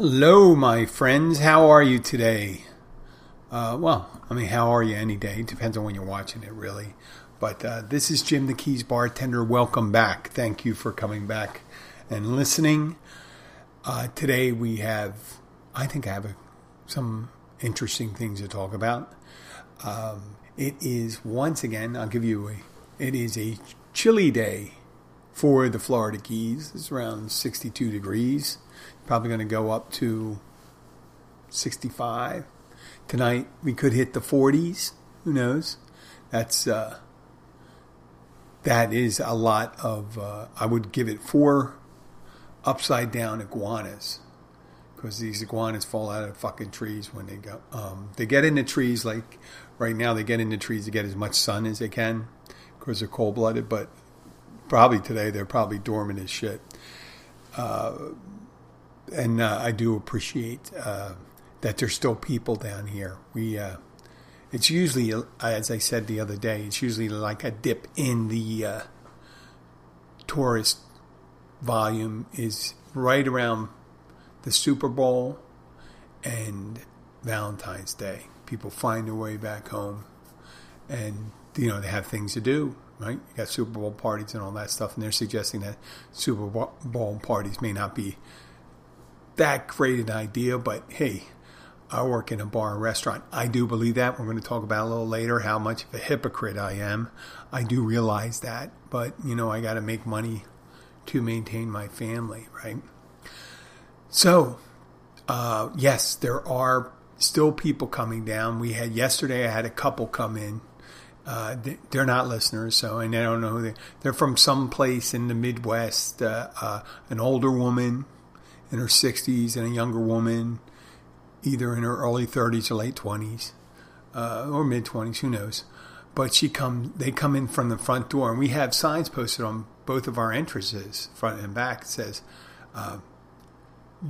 Hello, my friends. How are you today? Uh, well, I mean, how are you any day? It depends on when you're watching it, really. But uh, this is Jim the Keys bartender. Welcome back. Thank you for coming back and listening. Uh, today we have, I think I have a, some interesting things to talk about. Um, it is once again, I'll give you a, it is a chilly day for the Florida Keys. It's around 62 degrees. Probably going to go up to 65. Tonight we could hit the 40s. Who knows? That's uh, that is a lot of. Uh, I would give it four upside down iguanas because these iguanas fall out of fucking trees when they go. Um, they get into trees like right now. They get into trees to get as much sun as they can because they're cold blooded. But probably today they're probably dormant as shit. Uh, and uh, I do appreciate uh, that there's still people down here. We, uh, it's usually, as I said the other day, it's usually like a dip in the uh, tourist volume is right around the Super Bowl and Valentine's Day. People find their way back home, and you know they have things to do right? You got Super Bowl parties and all that stuff, and they're suggesting that Super Bowl parties may not be that great an idea, but hey, I work in a bar and restaurant. I do believe that. We're going to talk about a little later how much of a hypocrite I am. I do realize that, but you know, I got to make money to maintain my family, right? So, uh, yes, there are still people coming down. We had yesterday, I had a couple come in uh, they're not listeners, so and I don't know who they. They're from some place in the Midwest. Uh, uh, an older woman in her 60s and a younger woman, either in her early 30s or late 20s, uh, or mid 20s. Who knows? But she come. They come in from the front door, and we have signs posted on both of our entrances, front and back. It says, uh,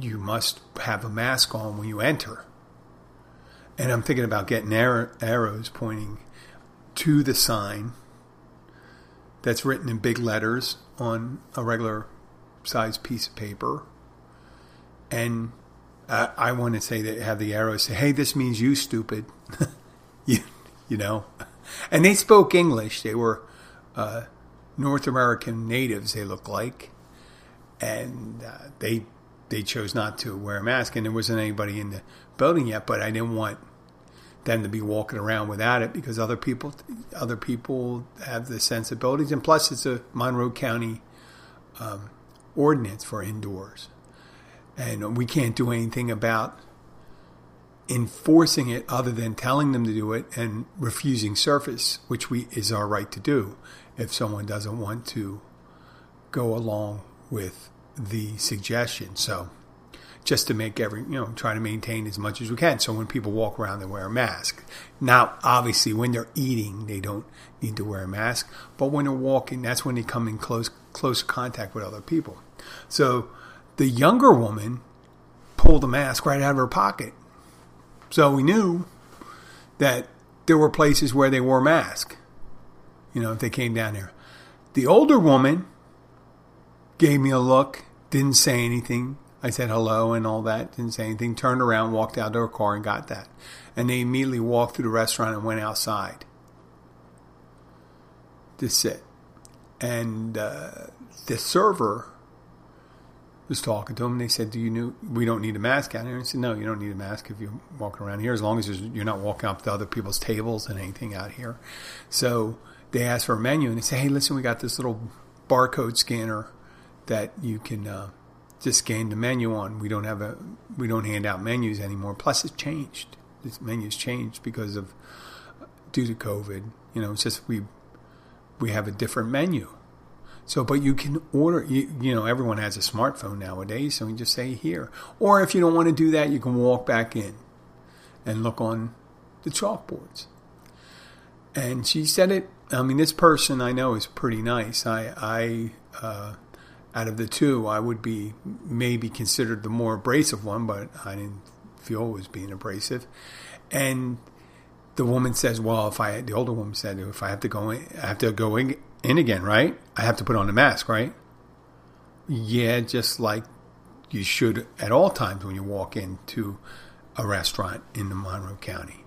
"You must have a mask on when you enter." And I'm thinking about getting arrows pointing to the sign that's written in big letters on a regular size piece of paper. And uh, I want to say that have the arrows say, "Hey, this means you, stupid," you, you know. And they spoke English. They were uh, North American natives. They looked like, and uh, they they chose not to wear a mask. And there wasn't anybody in the building yet. But I didn't want them to be walking around without it because other people other people have the sensibilities and plus it's a Monroe County um, ordinance for indoors and we can't do anything about enforcing it other than telling them to do it and refusing service which we is our right to do if someone doesn't want to go along with the suggestion so just to make every, you know, try to maintain as much as we can. So when people walk around, they wear a mask. Now, obviously, when they're eating, they don't need to wear a mask. But when they're walking, that's when they come in close, close contact with other people. So the younger woman pulled the mask right out of her pocket. So we knew that there were places where they wore masks, you know, if they came down there. The older woman gave me a look, didn't say anything, I said hello and all that, didn't say anything, turned around, walked out to her car and got that. And they immediately walked through the restaurant and went outside to sit. And uh, the server was talking to them. And they said, "Do you know we don't need a mask out here?" And I said, "No, you don't need a mask if you're walking around here, as long as you're not walking up to other people's tables and anything out here." So they asked for a menu, and they said, "Hey, listen, we got this little barcode scanner that you can." Uh, just scan the menu on. We don't have a we don't hand out menus anymore. Plus, it's changed. This menu's changed because of due to COVID. You know, it's just we we have a different menu. So, but you can order. You, you know, everyone has a smartphone nowadays, so you just say here. Or if you don't want to do that, you can walk back in and look on the chalkboards. And she said it. I mean, this person I know is pretty nice. I I. Uh, out of the two, I would be maybe considered the more abrasive one, but I didn't feel was being abrasive. And the woman says, "Well, if I," the older woman said, "If I have to go in, I have to go in, in again, right? I have to put on a mask, right?" Yeah, just like you should at all times when you walk into a restaurant in the Monroe County.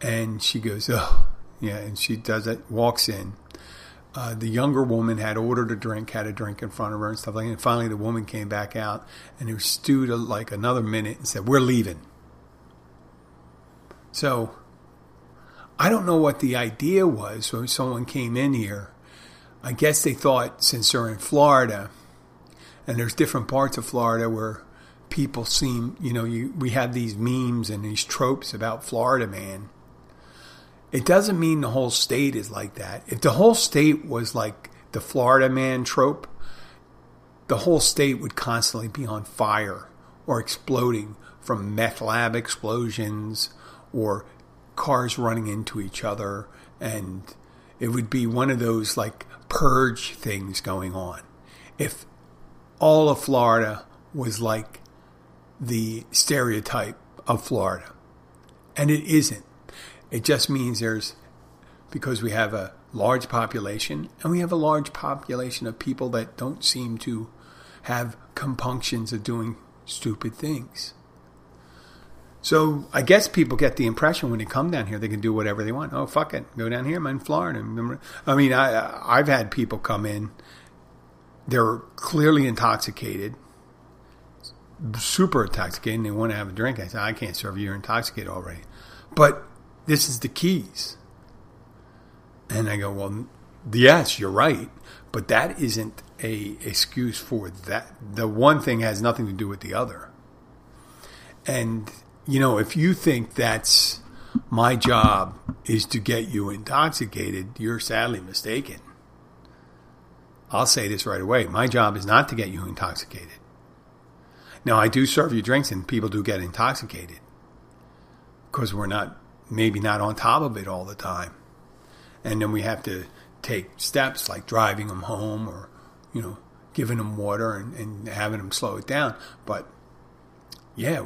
And she goes, oh, yeah, and she does it, walks in. Uh, the younger woman had ordered a drink, had a drink in front of her and stuff like that. And finally, the woman came back out and it stewed like another minute and said, We're leaving. So I don't know what the idea was when someone came in here. I guess they thought since they're in Florida, and there's different parts of Florida where people seem, you know, you, we have these memes and these tropes about Florida man. It doesn't mean the whole state is like that. If the whole state was like the Florida man trope, the whole state would constantly be on fire or exploding from meth lab explosions or cars running into each other. And it would be one of those like purge things going on. If all of Florida was like the stereotype of Florida. And it isn't. It just means there's, because we have a large population and we have a large population of people that don't seem to have compunctions of doing stupid things. So I guess people get the impression when they come down here they can do whatever they want. Oh fuck it, go down here. I'm in Florida. I mean, I I've had people come in. They're clearly intoxicated, super intoxicated, and they want to have a drink. I said, I can't serve you. You're intoxicated already. But this is the keys. And I go, well, yes, you're right, but that isn't a excuse for that. The one thing has nothing to do with the other. And you know, if you think that's my job is to get you intoxicated, you're sadly mistaken. I'll say this right away. My job is not to get you intoxicated. Now, I do serve you drinks and people do get intoxicated because we're not, maybe not on top of it all the time. And then we have to take steps like driving them home or, you know, giving them water and, and having them slow it down. But yeah,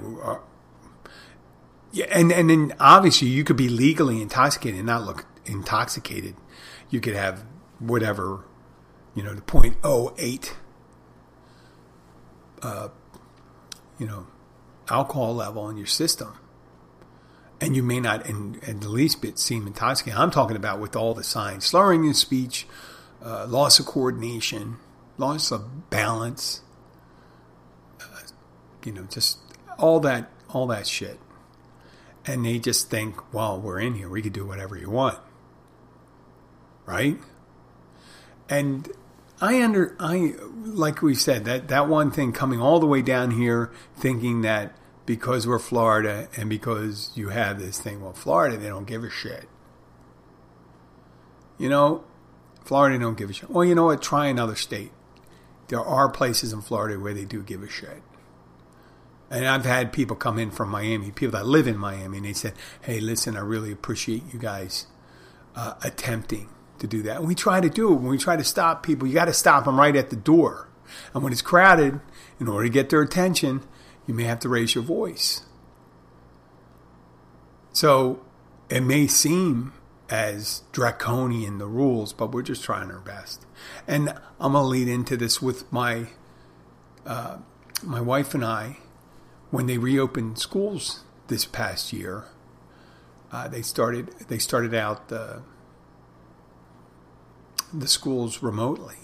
yeah, and and then obviously you could be legally intoxicated and not look intoxicated. You could have whatever, you know, the point oh eight, uh, you know, alcohol level in your system, and you may not in, in the least bit seem intoxicated. I'm talking about with all the signs: slurring in speech, uh, loss of coordination, loss of balance, uh, you know, just all that all that shit and they just think, well, we're in here, we could do whatever you want, right? And I under I like we said that that one thing coming all the way down here, thinking that because we're Florida and because you have this thing, well, Florida they don't give a shit. You know, Florida don't give a shit. Well, you know what? Try another state. There are places in Florida where they do give a shit. And I've had people come in from Miami, people that live in Miami, and they said, "Hey, listen, I really appreciate you guys uh, attempting to do that." And we try to do it. When we try to stop people, you got to stop them right at the door. And when it's crowded, in order to get their attention, you may have to raise your voice. So it may seem as draconian the rules, but we're just trying our best. And I'm gonna lead into this with my uh, my wife and I when they reopened schools this past year, uh, they started they started out the the schools remotely,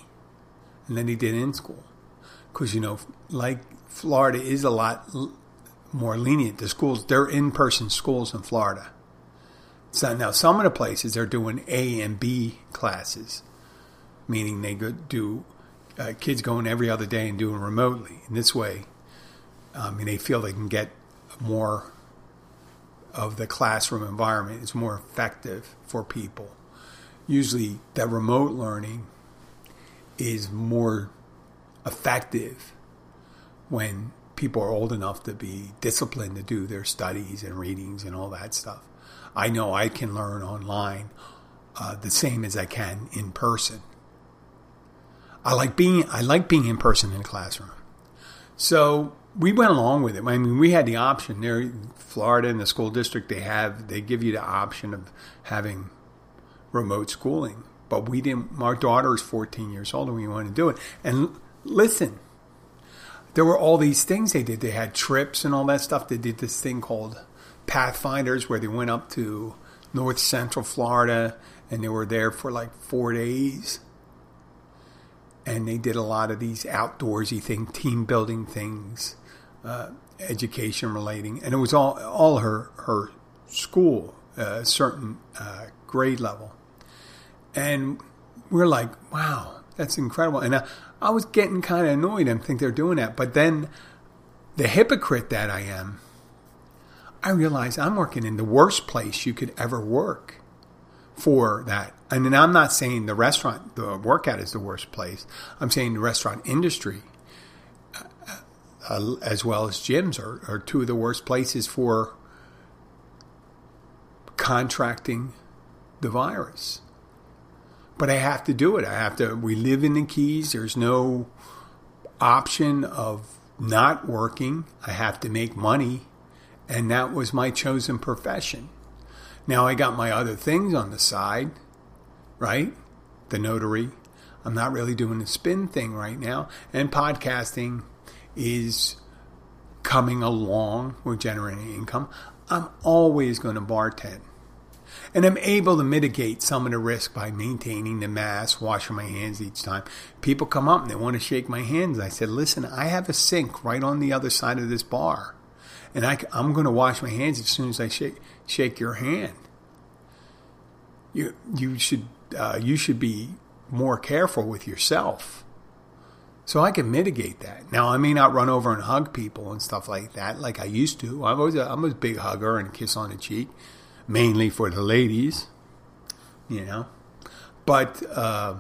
and then they did in school because you know, like Florida is a lot more lenient. The schools they're in person schools in Florida. So now some of the places they're doing A and B classes, meaning they do uh, kids going every other day and doing remotely. In this way, um, and they feel they can get more of the classroom environment. It's more effective for people. Usually, that remote learning is more effective when people are old enough to be disciplined to do their studies and readings and all that stuff. I know I can learn online uh, the same as I can in person. I like being I like being in person in a classroom. So we went along with it. I mean, we had the option there. Florida and the school district they have they give you the option of having remote schooling, but we didn't. Our daughter is 14 years old, and we wanted to do it. And listen, there were all these things they did. They had trips and all that stuff. They did this thing called Pathfinders, where they went up to North Central Florida and they were there for like four days. And they did a lot of these outdoorsy things, team building things, uh, education relating, and it was all all her her school, a uh, certain uh, grade level, and we're like, wow, that's incredible. And I, I was getting kind of annoyed and think they're doing that, but then the hypocrite that I am, I realize I'm working in the worst place you could ever work for that. And then I'm not saying the restaurant, the workout is the worst place. I'm saying the restaurant industry, uh, uh, as well as gyms, are, are two of the worst places for contracting the virus. But I have to do it. I have to. We live in the Keys. There's no option of not working. I have to make money. And that was my chosen profession. Now I got my other things on the side, right? The notary. I'm not really doing the spin thing right now. And podcasting is coming along. We're generating income. I'm always going to bartend. And I'm able to mitigate some of the risk by maintaining the mask, washing my hands each time. People come up and they want to shake my hands. I said, listen, I have a sink right on the other side of this bar. And I, am going to wash my hands as soon as I shake, shake your hand. You you should uh, you should be more careful with yourself. So I can mitigate that. Now I may not run over and hug people and stuff like that like I used to. I was a, I'm a big hugger and kiss on the cheek, mainly for the ladies, you know. But uh,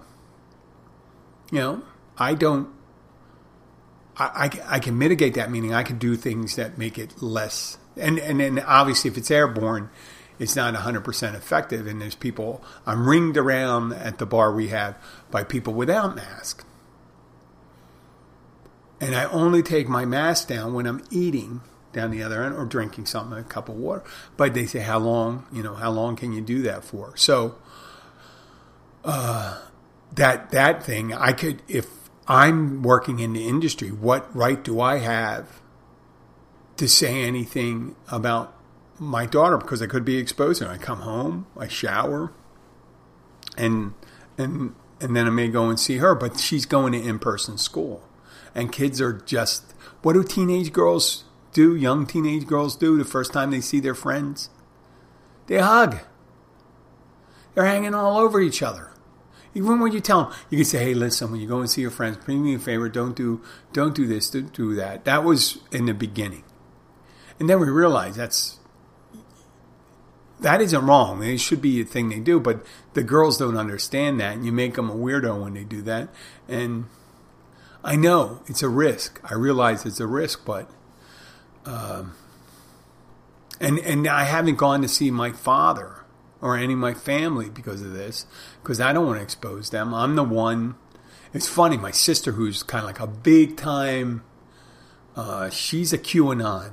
you know, I don't. I, I, I can mitigate that, meaning I can do things that make it less. And and obviously, if it's airborne, it's not 100% effective. And there's people, I'm ringed around at the bar we have by people without masks. And I only take my mask down when I'm eating down the other end or drinking something, a cup of water. But they say, how long, you know, how long can you do that for? So, uh, that, that thing, I could, if I'm working in the industry, what right do I have to say anything about my daughter because I could be exposed. And I come home, I shower, and and and then I may go and see her. But she's going to in person school, and kids are just what do teenage girls do? Young teenage girls do the first time they see their friends, they hug. They're hanging all over each other. Even when you tell them, you can say, "Hey, listen, when you go and see your friends, do me a favor. Don't do, don't do this, don't do that." That was in the beginning, and then we realized that's that isn't wrong. It should be a thing they do, but the girls don't understand that, and you make them a weirdo when they do that. And I know it's a risk. I realize it's a risk, but um, and and I haven't gone to see my father or any of my family because of this, because I don't want to expose them. I'm the one. It's funny. My sister, who's kind of like a big time, uh, she's a QAnon.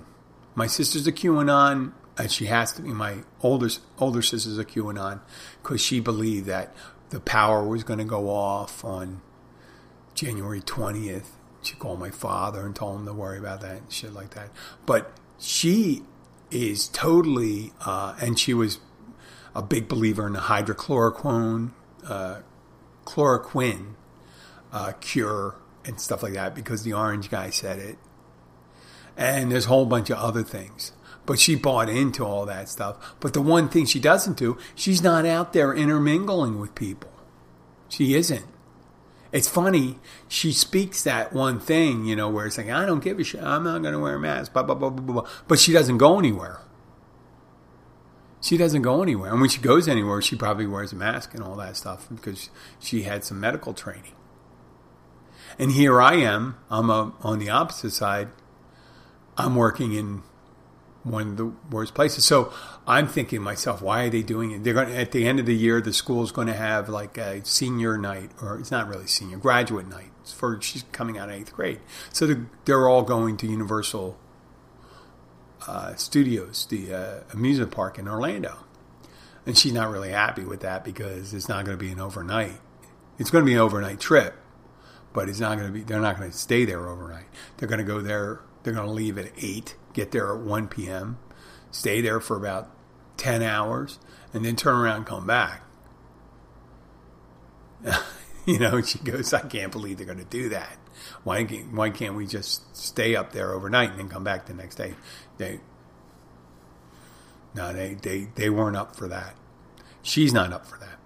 My sister's a QAnon and she has to be my older older sister's a QAnon because she believed that the power was going to go off on January twentieth. She called my father and told him to worry about that and shit like that. But she is totally, uh, and she was a big believer in the hydrochloroquine, uh, chloroquine uh, cure and stuff like that because the orange guy said it. And there's a whole bunch of other things but she bought into all that stuff. But the one thing she doesn't do, she's not out there intermingling with people. She isn't. It's funny, she speaks that one thing, you know, where it's like, I don't give a shit, I'm not going to wear a mask, blah, blah, blah, blah, blah. But she doesn't go anywhere. She doesn't go anywhere. And when she goes anywhere, she probably wears a mask and all that stuff because she had some medical training. And here I am, I'm a, on the opposite side. I'm working in one of the worst places. So I'm thinking to myself, why are they doing it? They're going to, at the end of the year, the school's going to have like a senior night, or it's not really senior, graduate night for she's coming out of eighth grade. So they're, they're all going to Universal uh, Studios, the uh, amusement park in Orlando, and she's not really happy with that because it's not going to be an overnight. It's going to be an overnight trip, but it's not going to be. They're not going to stay there overnight. They're going to go there. They're going to leave at eight, get there at one p.m., stay there for about ten hours, and then turn around and come back. you know, she goes, I can't believe they're going to do that. Why can't, why can't we just stay up there overnight and then come back the next day? They, no, they, they, they weren't up for that. She's not up for that.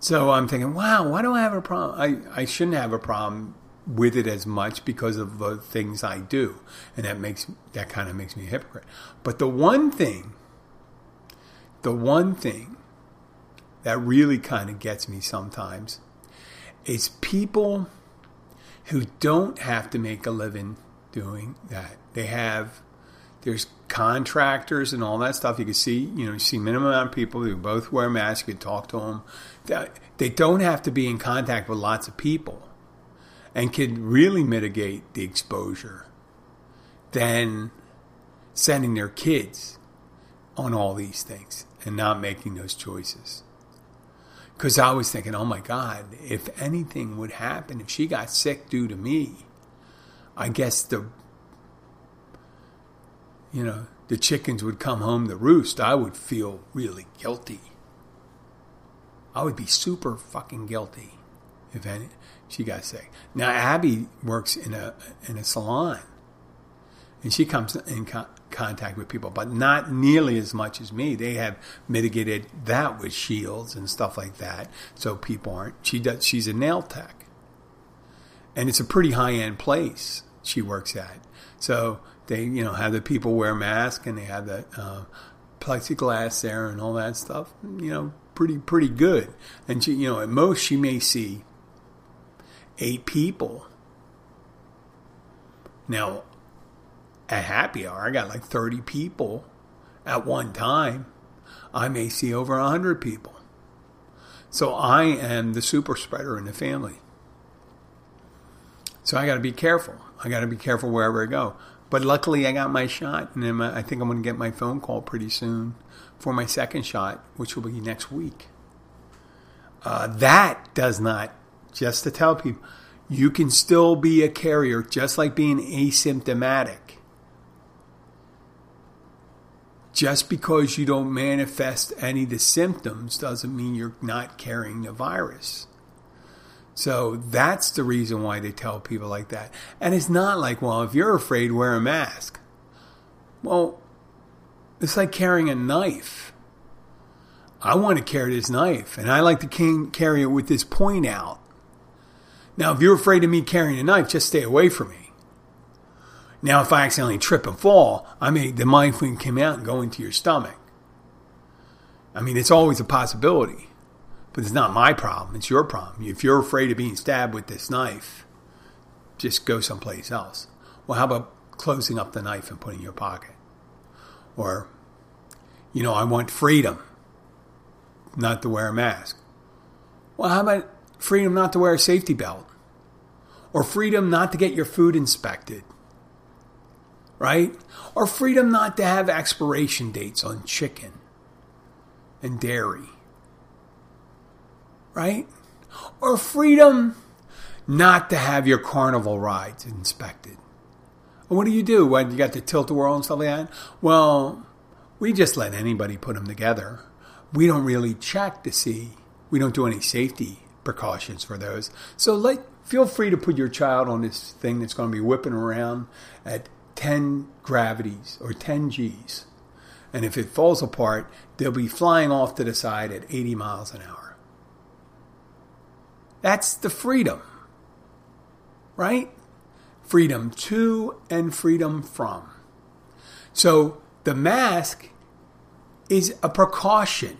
So I'm thinking, wow, why do I have a problem? I, I shouldn't have a problem with it as much because of the things I do. And that makes, that kind of makes me a hypocrite. But the one thing, the one thing that really kind of gets me sometimes is people who don't have to make a living doing that. They have there's contractors and all that stuff. You can see, you know, you see minimum amount of people who both wear masks. You can talk to them. They don't have to be in contact with lots of people, and can really mitigate the exposure than sending their kids on all these things and not making those choices. Because I was thinking, oh my God, if anything would happen, if she got sick due to me, I guess the, you know, the chickens would come home to roost. I would feel really guilty. I would be super fucking guilty if any, she got sick. Now Abby works in a in a salon, and she comes in con- contact with people, but not nearly as much as me. They have mitigated that with shields and stuff like that, so people aren't. She does. She's a nail tech, and it's a pretty high end place she works at. So they, you know, have the people wear masks and they have the uh, plexiglass there and all that stuff. You know, pretty pretty good. And she, you know, at most she may see eight people. Now, at happy hour, I got like 30 people at one time. I may see over 100 people. So I am the super spreader in the family. So I got to be careful. I got to be careful wherever I go. But luckily, I got my shot, and I think I'm going to get my phone call pretty soon for my second shot, which will be next week. Uh, that does not, just to tell people, you can still be a carrier just like being asymptomatic. just because you don't manifest any of the symptoms doesn't mean you're not carrying the virus. So that's the reason why they tell people like that. And it's not like, well, if you're afraid, wear a mask. Well, it's like carrying a knife. I want to carry this knife, and I like to carry it with this point out. Now, if you're afraid of me carrying a knife, just stay away from me. Now, if I accidentally trip and fall, I may the mind can come out and go into your stomach. I mean, it's always a possibility, but it's not my problem. It's your problem. If you're afraid of being stabbed with this knife, just go someplace else. Well, how about closing up the knife and putting in your pocket? Or, you know, I want freedom, not to wear a mask. Well, how about freedom not to wear a safety belt? Or freedom not to get your food inspected? right? Or freedom not to have expiration dates on chicken and dairy, right? Or freedom not to have your carnival rides inspected. And what do you do when you got the tilt-a-whirl and stuff like that? Well, we just let anybody put them together. We don't really check to see. We don't do any safety precautions for those. So let feel free to put your child on this thing that's going to be whipping around at 10 gravities or 10 G's. And if it falls apart, they'll be flying off to the side at 80 miles an hour. That's the freedom, right? Freedom to and freedom from. So the mask is a precaution.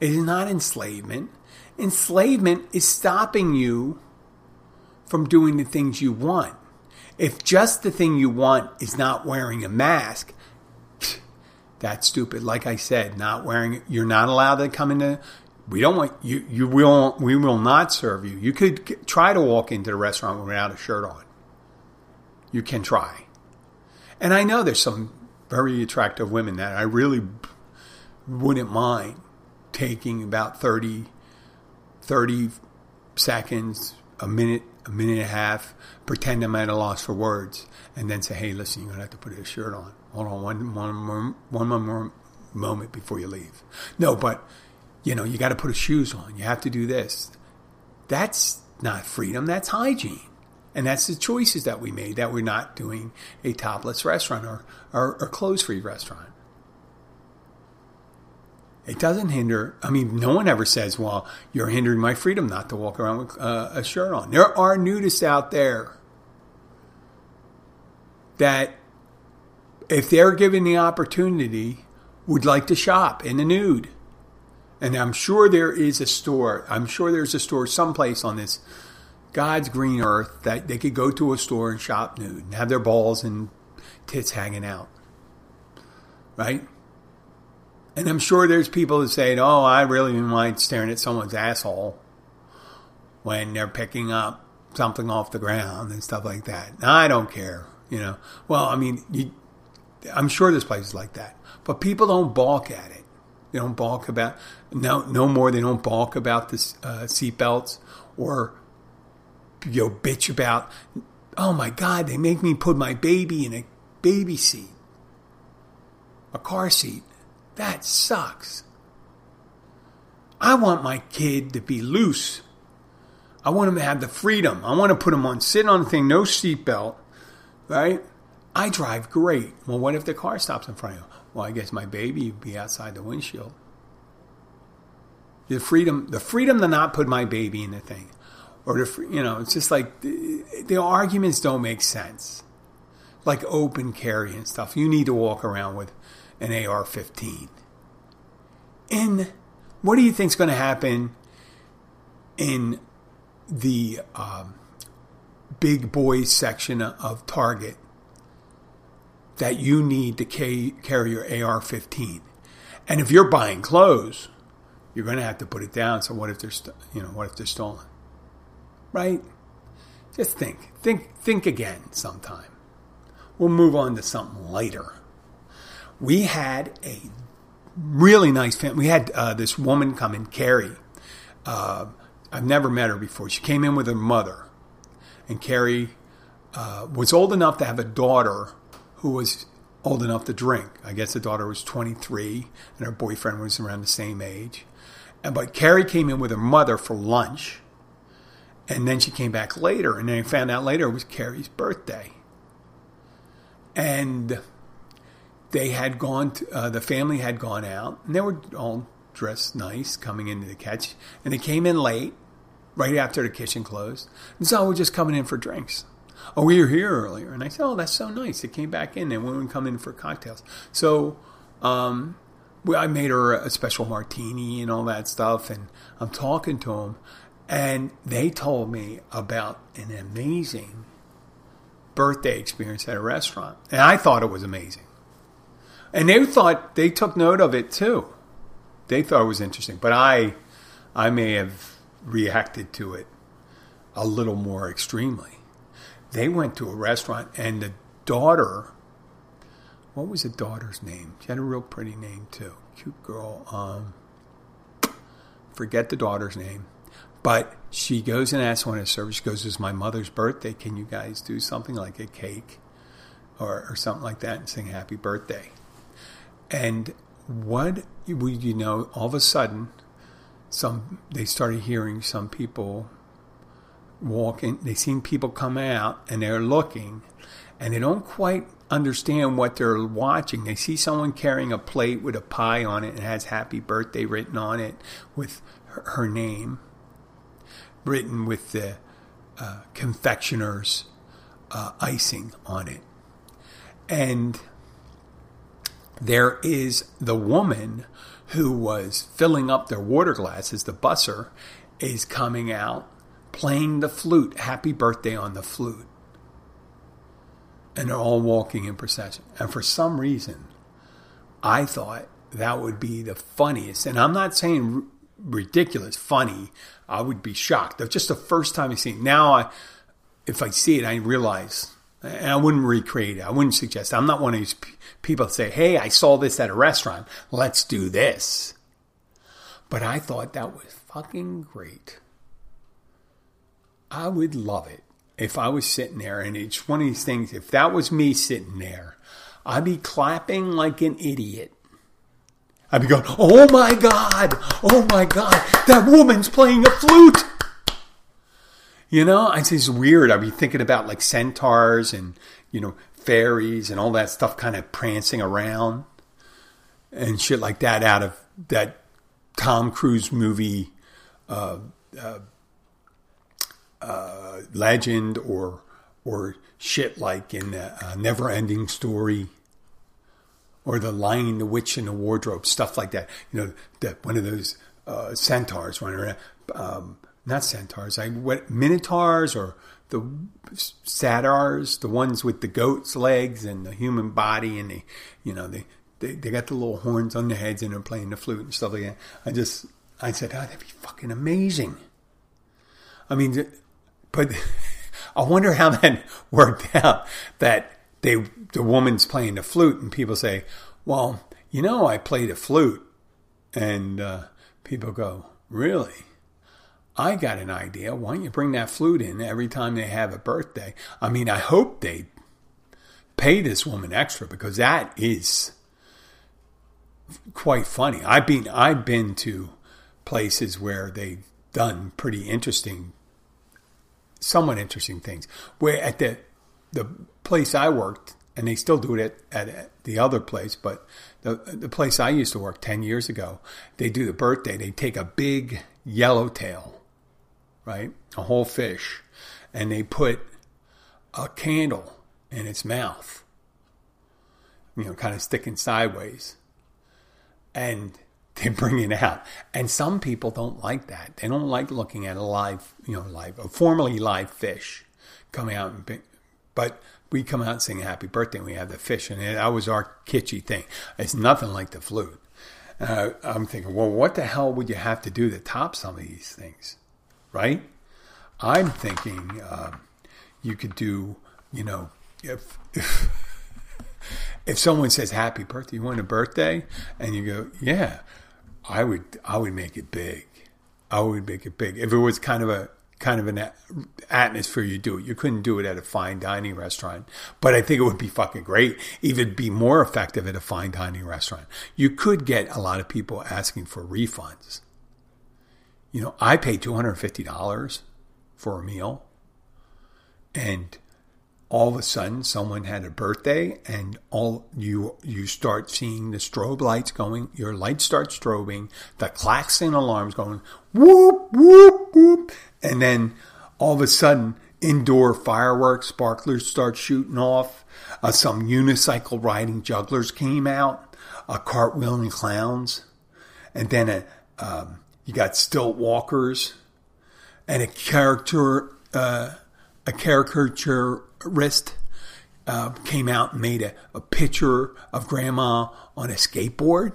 It is not enslavement. Enslavement is stopping you from doing the things you want. If just the thing you want is not wearing a mask, that's stupid. Like I said, not wearing you're not allowed to come into we don't want you you will we will not serve you. You could try to walk into the restaurant without a shirt on. You can try. And I know there's some very attractive women that I really wouldn't mind taking about 30 30 seconds a minute, a minute and a half, pretend I'm at a loss for words, and then say, "Hey, listen, you're gonna have to put a shirt on. Hold on, one, one more, one more moment before you leave." No, but you know, you got to put shoes on. You have to do this. That's not freedom. That's hygiene. And that's the choices that we made that we're not doing a topless restaurant or, or, or clothes free restaurant. It doesn't hinder. I mean, no one ever says, well, you're hindering my freedom not to walk around with uh, a shirt on. There are nudists out there that, if they're given the opportunity, would like to shop in the nude. And I'm sure there is a store, I'm sure there's a store someplace on this God's green earth that they could go to a store and shop nude and have their balls and tits hanging out. Right? And I'm sure there's people that say, oh, I really don't mind staring at someone's asshole when they're picking up something off the ground and stuff like that. I don't care, you know. Well, I mean, you, I'm sure there's places like that, but people don't balk at it. They don't balk about no no more. They don't balk about the uh, seatbelts or you know bitch about. Oh my God! They make me put my baby in a baby seat, a car seat. That sucks. I want my kid to be loose. I want him to have the freedom. I want to put him on, sitting on the thing, no seatbelt, right? I drive great. Well, what if the car stops in front of you? Well, I guess my baby would be outside the windshield. The freedom, the freedom to not put my baby in the thing, or the, you know, it's just like the, the arguments don't make sense. Like open carry and stuff. You need to walk around with an AR-15. And what do you think is going to happen in the um, big boys section of Target that you need to carry your AR-15. And if you're buying clothes, you're going to have to put it down. So what if they're, st- you know, what if they're stolen? Right? Just think, think, think again sometime. We'll move on to something lighter. We had a really nice family. We had uh, this woman come in, Carrie. Uh, I've never met her before. She came in with her mother, and Carrie uh, was old enough to have a daughter who was old enough to drink. I guess the daughter was 23 and her boyfriend was around the same age. And, but Carrie came in with her mother for lunch. And then she came back later, and then I found out later it was Carrie's birthday. And they had gone, to, uh, the family had gone out, and they were all dressed nice coming into the catch. And they came in late, right after the kitchen closed. And so we're just coming in for drinks oh, we were here earlier. And I said, oh, that's so nice. They came back in and women come in for cocktails. So um, I made her a special martini and all that stuff. And I'm talking to them. And they told me about an amazing birthday experience at a restaurant. And I thought it was amazing. And they thought, they took note of it too. They thought it was interesting. But I, I may have reacted to it a little more extremely they went to a restaurant and the daughter what was the daughter's name she had a real pretty name too cute girl um, forget the daughter's name but she goes and asks one of the servers she goes it's my mother's birthday can you guys do something like a cake or, or something like that and sing happy birthday and what you know all of a sudden some they started hearing some people walking, they seen people come out and they're looking and they don't quite understand what they're watching. They see someone carrying a plate with a pie on it and has happy birthday written on it with her, name, written with the uh, confectioner's uh, icing on it. And there is the woman who was filling up their water glasses, the busser, is coming out playing the flute, happy birthday on the flute. And they're all walking in procession. And for some reason, I thought that would be the funniest. And I'm not saying ridiculous, funny. I would be shocked. Just the first time I see it. Now, I, if I see it, I realize, and I wouldn't recreate it. I wouldn't suggest. It. I'm not one of these people say, "Hey, I saw this at a restaurant. Let's do this." But I thought that was fucking great. I would love it if I was sitting there and it's one of these things, if that was me sitting there, I'd be clapping like an idiot. I'd be going, oh my God, oh my God, that woman's playing a flute. You know, it's just weird. I'd be thinking about like centaurs and, you know, fairies and all that stuff kind of prancing around and shit like that out of that Tom Cruise movie, uh, uh, uh, legend or or shit like in the Never Ending Story or the Lion, the Witch, and the Wardrobe, stuff like that. You know, that one of those uh, centaurs running around. Um, not centaurs, I what minotaurs or the satyrs, the ones with the goat's legs and the human body, and they, you know, they they, they got the little horns on their heads and they're playing the flute and stuff like that. I just I said, oh, that'd be fucking amazing. I mean, but I wonder how that worked out. That they the woman's playing the flute and people say, well, you know, I played a flute, and uh, people go, really? I got an idea. Why don't you bring that flute in every time they have a birthday? I mean, I hope they pay this woman extra because that is quite funny. I've been I've been to places where they've done pretty interesting, somewhat interesting things. Where at the the place I worked, and they still do it at, at the other place, but the the place I used to work ten years ago, they do the birthday. They take a big yellowtail, right, a whole fish, and they put a candle in its mouth, you know, kind of sticking sideways and they bring it out. And some people don't like that. They don't like looking at a live, you know, live, a formerly live fish coming out. And, but we come out and sing happy birthday and we have the fish. And that was our kitschy thing. It's nothing like the flute. Uh, I'm thinking, well, what the hell would you have to do to top some of these things? Right? I'm thinking uh, you could do, you know, if, if if someone says happy birthday, you want a birthday, and you go, yeah, I would, I would make it big. I would make it big. If it was kind of a kind of an atmosphere you do it. You couldn't do it at a fine dining restaurant, but I think it would be fucking great. Even be more effective at a fine dining restaurant. You could get a lot of people asking for refunds. You know, I paid two hundred fifty dollars for a meal, and all of a sudden someone had a birthday and all you you start seeing the strobe lights going your lights start strobing the klaxon alarms going whoop whoop whoop. And then all of a sudden indoor fireworks sparklers start shooting off. Uh, some unicycle riding jugglers came out a cartwheeling clowns. And then a, um, you got stilt walkers and a character uh, a caricature wrist uh, came out and made a, a picture of grandma on a skateboard.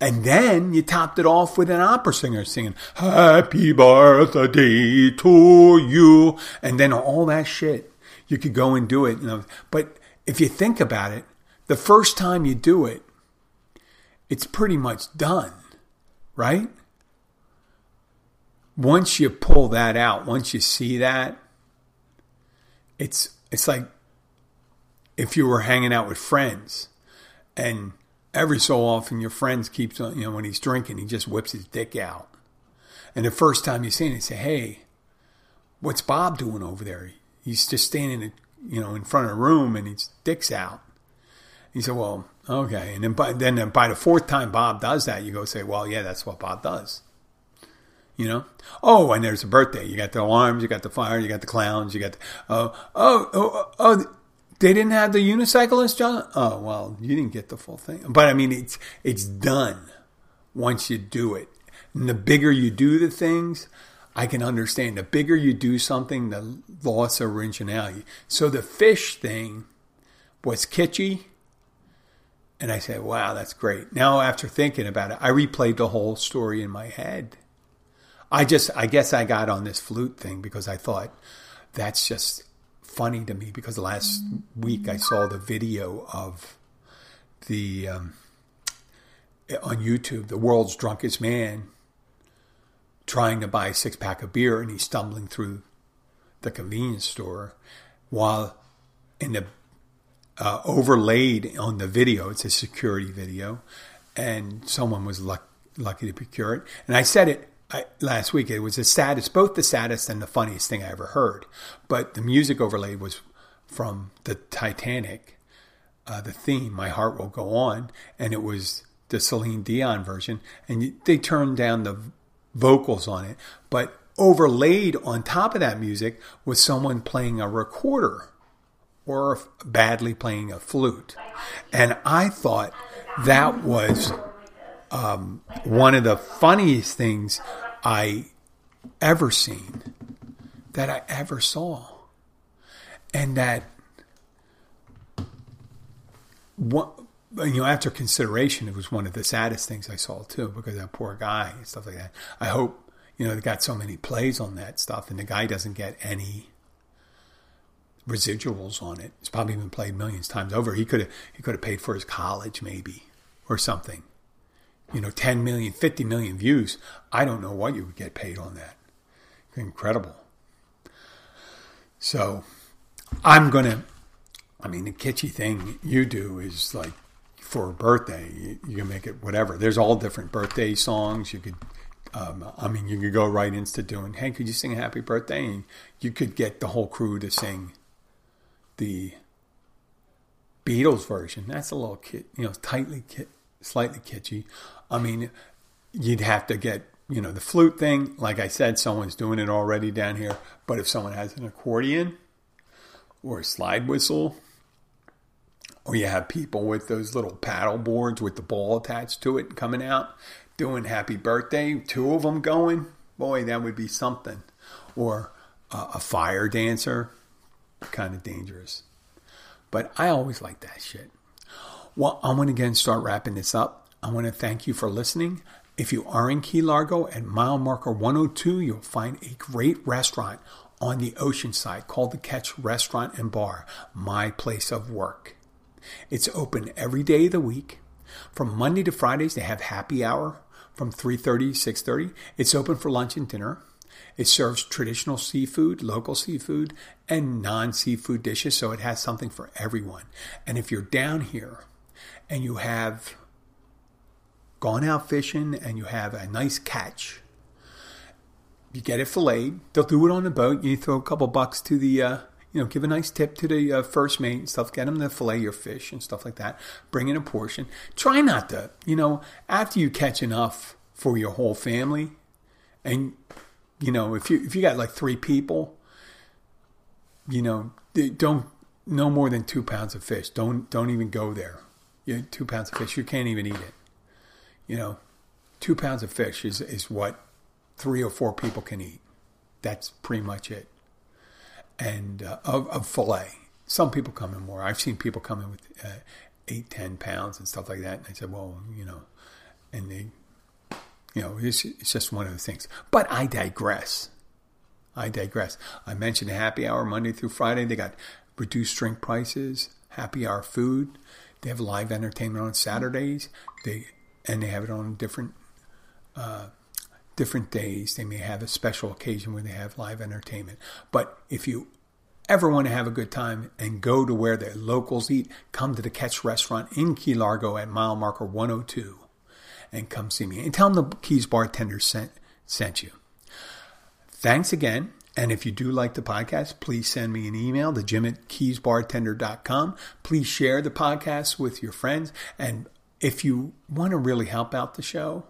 And then you topped it off with an opera singer singing, Happy birthday to you. And then all that shit. You could go and do it. You know. But if you think about it, the first time you do it, it's pretty much done, right? Once you pull that out, once you see that, it's it's like if you were hanging out with friends and every so often your friends keeps on you know when he's drinking he just whips his dick out. And the first time you see him you say hey what's bob doing over there? He's just standing you know in front of a room and his dick's out. He said well okay and then by, then by the fourth time bob does that you go say well yeah that's what bob does you know. Oh, and there's a birthday. You got the alarms, you got the fire, you got the clowns, you got the, oh, oh, oh, oh, they didn't have the unicyclist, John. Oh, well, you didn't get the full thing. But I mean, it's it's done once you do it. And the bigger you do the things, I can understand. The bigger you do something, the loss of originality. So the fish thing was kitschy. And I said, wow, that's great. Now, after thinking about it, I replayed the whole story in my head. I just, I guess I got on this flute thing because I thought that's just funny to me because last week I saw the video of the, um, on YouTube, the world's drunkest man trying to buy a six pack of beer and he's stumbling through the convenience store while in the uh, overlaid on the video, it's a security video, and someone was luck, lucky to procure it. And I said it I, last week. It was the saddest, both the saddest and the funniest thing I ever heard. But the music overlay was from the Titanic, uh, the theme "My Heart Will Go On," and it was the Celine Dion version, and they turned down the vocals on it, but overlaid on top of that music was someone playing a recorder or badly playing a flute. And I thought that was um, one of the funniest things I ever seen, that I ever saw. And that, you know, after consideration, it was one of the saddest things I saw too, because that poor guy and stuff like that. I hope, you know, they got so many plays on that stuff, and the guy doesn't get any residuals on it. It's probably been played millions times over. He could have he could have paid for his college maybe or something. You know, 10 million, 50 million views. I don't know what you would get paid on that. Incredible. So, I'm going to I mean, the kitschy thing you do is like for a birthday, you, you can make it whatever. There's all different birthday songs. You could um, I mean, you could go right into doing, hey, could you sing happy birthday? And you could get the whole crew to sing the Beatles version. That's a little kit, you know, tightly kit, slightly kitschy. I mean, you'd have to get, you know, the flute thing. Like I said, someone's doing it already down here. But if someone has an accordion or a slide whistle, or you have people with those little paddle boards with the ball attached to it coming out, doing happy birthday, two of them going, boy, that would be something. Or uh, a fire dancer kind of dangerous. But I always like that shit. Well, I'm going to again start wrapping this up. I want to thank you for listening. If you are in Key Largo at mile marker 102, you'll find a great restaurant on the ocean side called the Catch Restaurant and Bar, my place of work. It's open every day of the week. From Monday to Fridays, they have happy hour from 3.30 to 6.30. It's open for lunch and dinner. It serves traditional seafood, local seafood, and non seafood dishes, so it has something for everyone. And if you're down here and you have gone out fishing and you have a nice catch, you get it filleted. They'll do it on the boat. You throw a couple bucks to the, uh, you know, give a nice tip to the uh, first mate and stuff. Get them to fillet your fish and stuff like that. Bring in a portion. Try not to, you know, after you catch enough for your whole family, and you know, if you if you got like three people, you know, don't no more than two pounds of fish. Don't don't even go there. You two pounds of fish, you can't even eat it. You know, two pounds of fish is is what three or four people can eat. That's pretty much it. And uh, of, of fillet, some people come in more. I've seen people come in with uh, eight, ten pounds and stuff like that. And I said, well, you know, and they you know, it's, it's just one of the things. But I digress. I digress. I mentioned happy hour Monday through Friday. They got reduced drink prices, happy hour food. They have live entertainment on Saturdays. They and they have it on different uh, different days. They may have a special occasion where they have live entertainment. But if you ever want to have a good time and go to where the locals eat, come to the Catch Restaurant in Key Largo at mile marker 102 and come see me. And tell them the Keys bartender sent, sent you. Thanks again. And if you do like the podcast, please send me an email to jim at keysbartender.com. Please share the podcast with your friends. And if you want to really help out the show,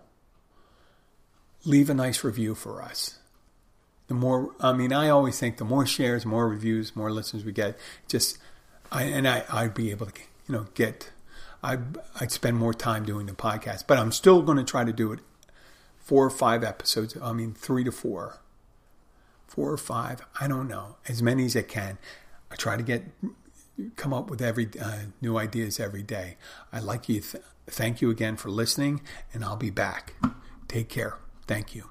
leave a nice review for us. The more, I mean, I always think the more shares, more reviews, more listeners we get, just, I, and I, I'd be able to, you know, get I, I'd spend more time doing the podcast, but I'm still going to try to do it four or five episodes. I mean, three to four, four or five. I don't know, as many as I can. I try to get come up with every uh, new ideas every day. I'd like you th- thank you again for listening, and I'll be back. Take care. Thank you.